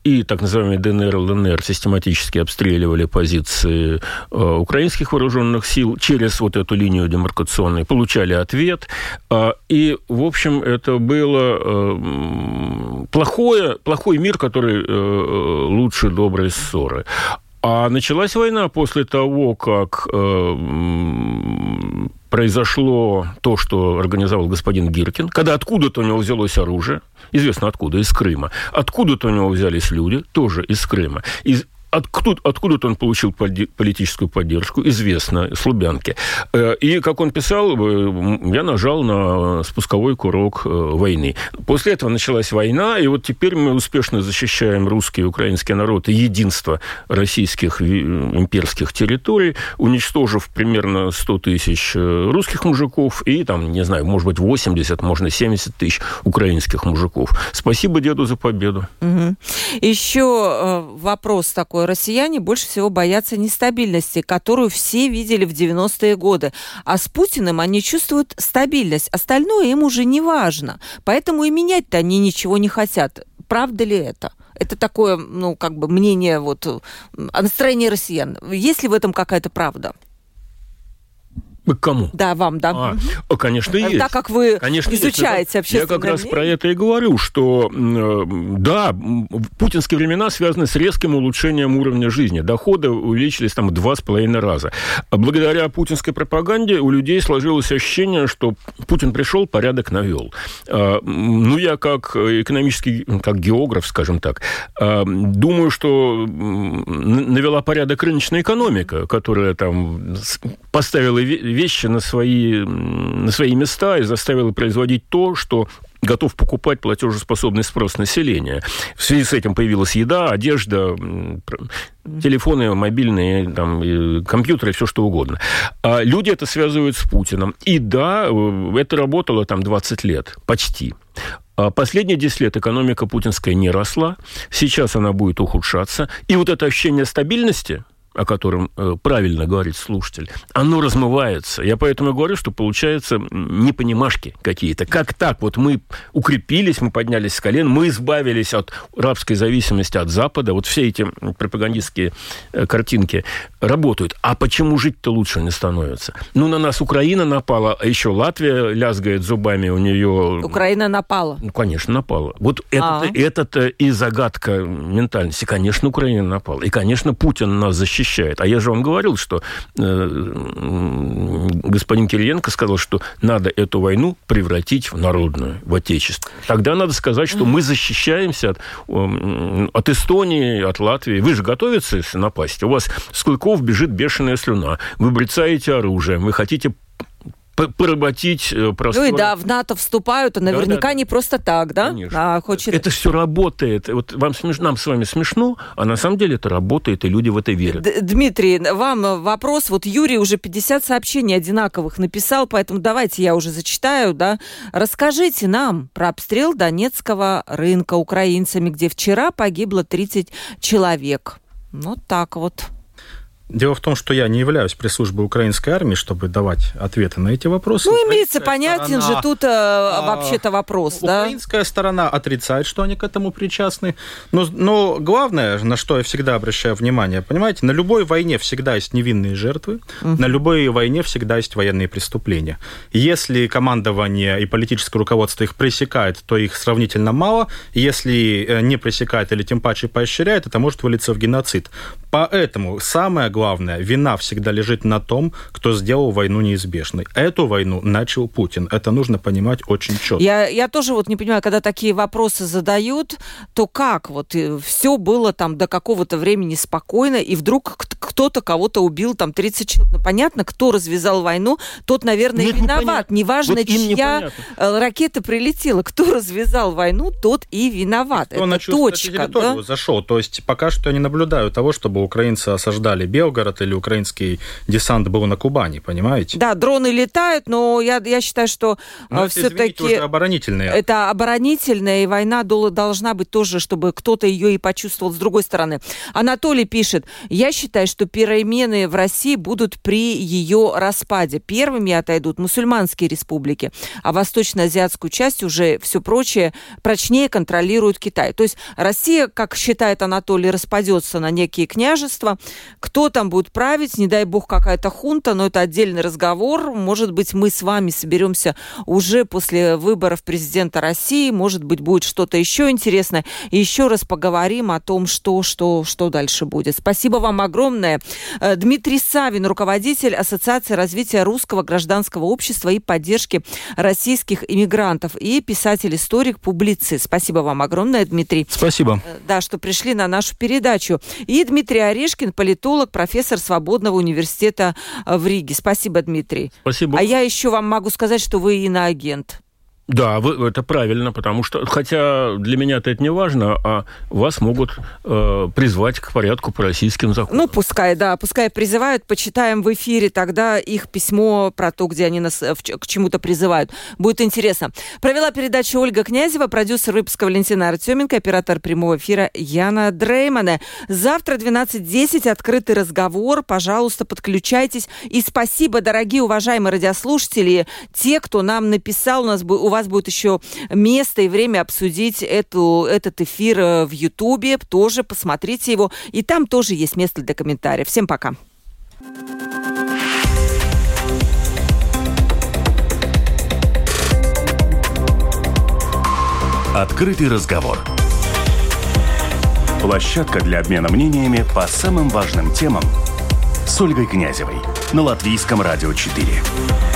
и так называемые ДНР, ЛНР систематически обстреливали позиции э, украинских вооруженных сил через вот эту линию демаркационную, получали ответ. Э, и, в общем, это было плохое, плохой мир, который лучше доброй ссоры. А началась война после того, как произошло то, что организовал господин Гиркин, когда откуда-то у него взялось оружие, известно откуда, из Крыма, откуда-то у него взялись люди, тоже из Крыма, из Откуда, откуда он получил политическую поддержку, известно, с. Э, и, как он писал, э, я нажал на спусковой курок э, войны. После этого началась война, и вот теперь мы успешно защищаем русский и украинский народ и единство российских имперских территорий, уничтожив примерно 100 тысяч русских мужиков и, там, не знаю, может быть, 80, можно 70 тысяч украинских мужиков. Спасибо деду за победу. Угу. Еще вопрос такой россияне больше всего боятся нестабильности, которую все видели в 90-е годы. А с Путиным они чувствуют стабильность. Остальное им уже не важно. Поэтому и менять-то они ничего не хотят. Правда ли это? Это такое, ну, как бы мнение вот о настроении россиян. Есть ли в этом какая-то правда? К кому? Да, вам, да. А, угу. Конечно, есть. Так как вы конечно, изучаете есть. Я как раз про это и говорю, что э, да, путинские времена связаны с резким улучшением уровня жизни. Доходы увеличились там два с половиной раза. А благодаря путинской пропаганде у людей сложилось ощущение, что Путин пришел, порядок навел. А, ну, я как экономический, как географ, скажем так, а, думаю, что навела порядок рыночная экономика, которая там поставила вещи на свои, на свои места и заставила производить то, что готов покупать платежеспособный спрос населения. В связи с этим появилась еда, одежда, телефоны мобильные, там, компьютеры, все что угодно. А люди это связывают с Путиным. И да, э, это работало там 20 лет, почти. А последние 10 лет экономика путинская не росла, сейчас она будет ухудшаться. И вот это ощущение стабильности, о котором э, правильно говорит слушатель, оно размывается. Я поэтому говорю, что получается непонимашки какие-то. Как так? Вот мы укрепились, мы поднялись с колен, мы избавились от рабской зависимости от Запада. Вот все эти пропагандистские э, картинки работают. А почему жить-то лучше не становится? Ну, на нас Украина напала, а еще Латвия лязгает зубами, у нее... Украина напала? Ну, конечно, напала. Вот это, это и загадка ментальности. Конечно, Украина напала. И, конечно, Путин нас защищает защищает. А я же вам говорил, что э, господин Кириенко сказал, что надо эту войну превратить в народную, в отечество. Тогда надо сказать, что мы защищаемся от, э, от Эстонии, от Латвии. Вы же готовитесь напасть. У вас с клыков бежит бешеная слюна. Вы брецаете оружие. Вы хотите поработить э, простор. Ну и да, в НАТО вступают, а наверняка да, да. не просто так, да? Конечно. А, хочет... Это все работает. Вот вам смеш... нам с вами смешно, а на самом деле это работает, и люди в это верят. Д Дмитрий, вам вопрос. Вот Юрий уже 50 сообщений одинаковых написал, поэтому давайте я уже зачитаю, да. Расскажите нам про обстрел Донецкого рынка украинцами, где вчера погибло 30 человек. Вот так вот. Дело в том, что я не являюсь пресс-службой украинской армии, чтобы давать ответы на эти вопросы. Ну, имеется понятен сторона, же тут э, а, вообще-то вопрос, да? Украинская сторона отрицает, что они к этому причастны. Но, но главное, на что я всегда обращаю внимание, понимаете, на любой войне всегда есть невинные жертвы, угу. на любой войне всегда есть военные преступления. Если командование и политическое руководство их пресекает, то их сравнительно мало. Если э, не пресекает или тем паче поощряет, это может вылиться в геноцид. Поэтому самое главное, вина всегда лежит на том, кто сделал войну неизбежной. Эту войну начал Путин. Это нужно понимать очень четко. Я, я тоже вот не понимаю, когда такие вопросы задают, то как вот э, все было там до какого-то времени спокойно, и вдруг кто-то кого-то убил, там 30 человек. Ну, понятно, кто развязал войну, тот, наверное, Нет, виноват. Не Неважно, вот чья э, ракета прилетела. Кто развязал войну, тот и виноват. Кто Это на точка. Да? зашел. То есть пока что я не наблюдаю того, чтобы украинцы осаждали Белгород или украинский десант был на Кубани, понимаете? Да, дроны летают, но я, я считаю, что э, все-таки... оборонительные. Это оборонительная, и война должна быть тоже, чтобы кто-то ее и почувствовал с другой стороны. Анатолий пишет, я считаю, что перемены в России будут при ее распаде. Первыми отойдут мусульманские республики, а восточно-азиатскую часть уже все прочее прочнее контролирует Китай. То есть Россия, как считает Анатолий, распадется на некие княжества, княжества. Там будет править, не дай бог какая-то хунта, но это отдельный разговор. Может быть, мы с вами соберемся уже после выборов президента России. Может быть, будет что-то еще интересное. И еще раз поговорим о том, что, что, что дальше будет. Спасибо вам огромное. Э, Дмитрий Савин, руководитель Ассоциации развития русского гражданского общества и поддержки российских иммигрантов и писатель-историк, публицист. Спасибо вам огромное, Дмитрий. Спасибо. Э, да, что пришли на нашу передачу. И Дмитрий Орешкин, политолог, профессор Свободного университета э, в Риге. Спасибо, Дмитрий. Спасибо. А я еще вам могу сказать, что вы иноагент. Да, вы, это правильно, потому что, хотя для меня это не важно, а вас могут э, призвать к порядку по российским законам. Ну, пускай, да, пускай призывают, почитаем в эфире тогда их письмо про то, где они нас э, в, к чему-то призывают. Будет интересно. Провела передачу Ольга Князева, продюсер выпуска Валентина Артеменко, оператор прямого эфира Яна Дреймана. Завтра 12.10 открытый разговор. Пожалуйста, подключайтесь. И спасибо, дорогие уважаемые радиослушатели, те, кто нам написал, у нас у вас вас будет еще место и время обсудить эту, этот эфир э, в Ютубе. Тоже посмотрите его. И там тоже есть место для комментариев. Всем пока. Открытый разговор. Площадка для обмена мнениями по самым важным темам с Ольгой Князевой на Латвийском радио 4.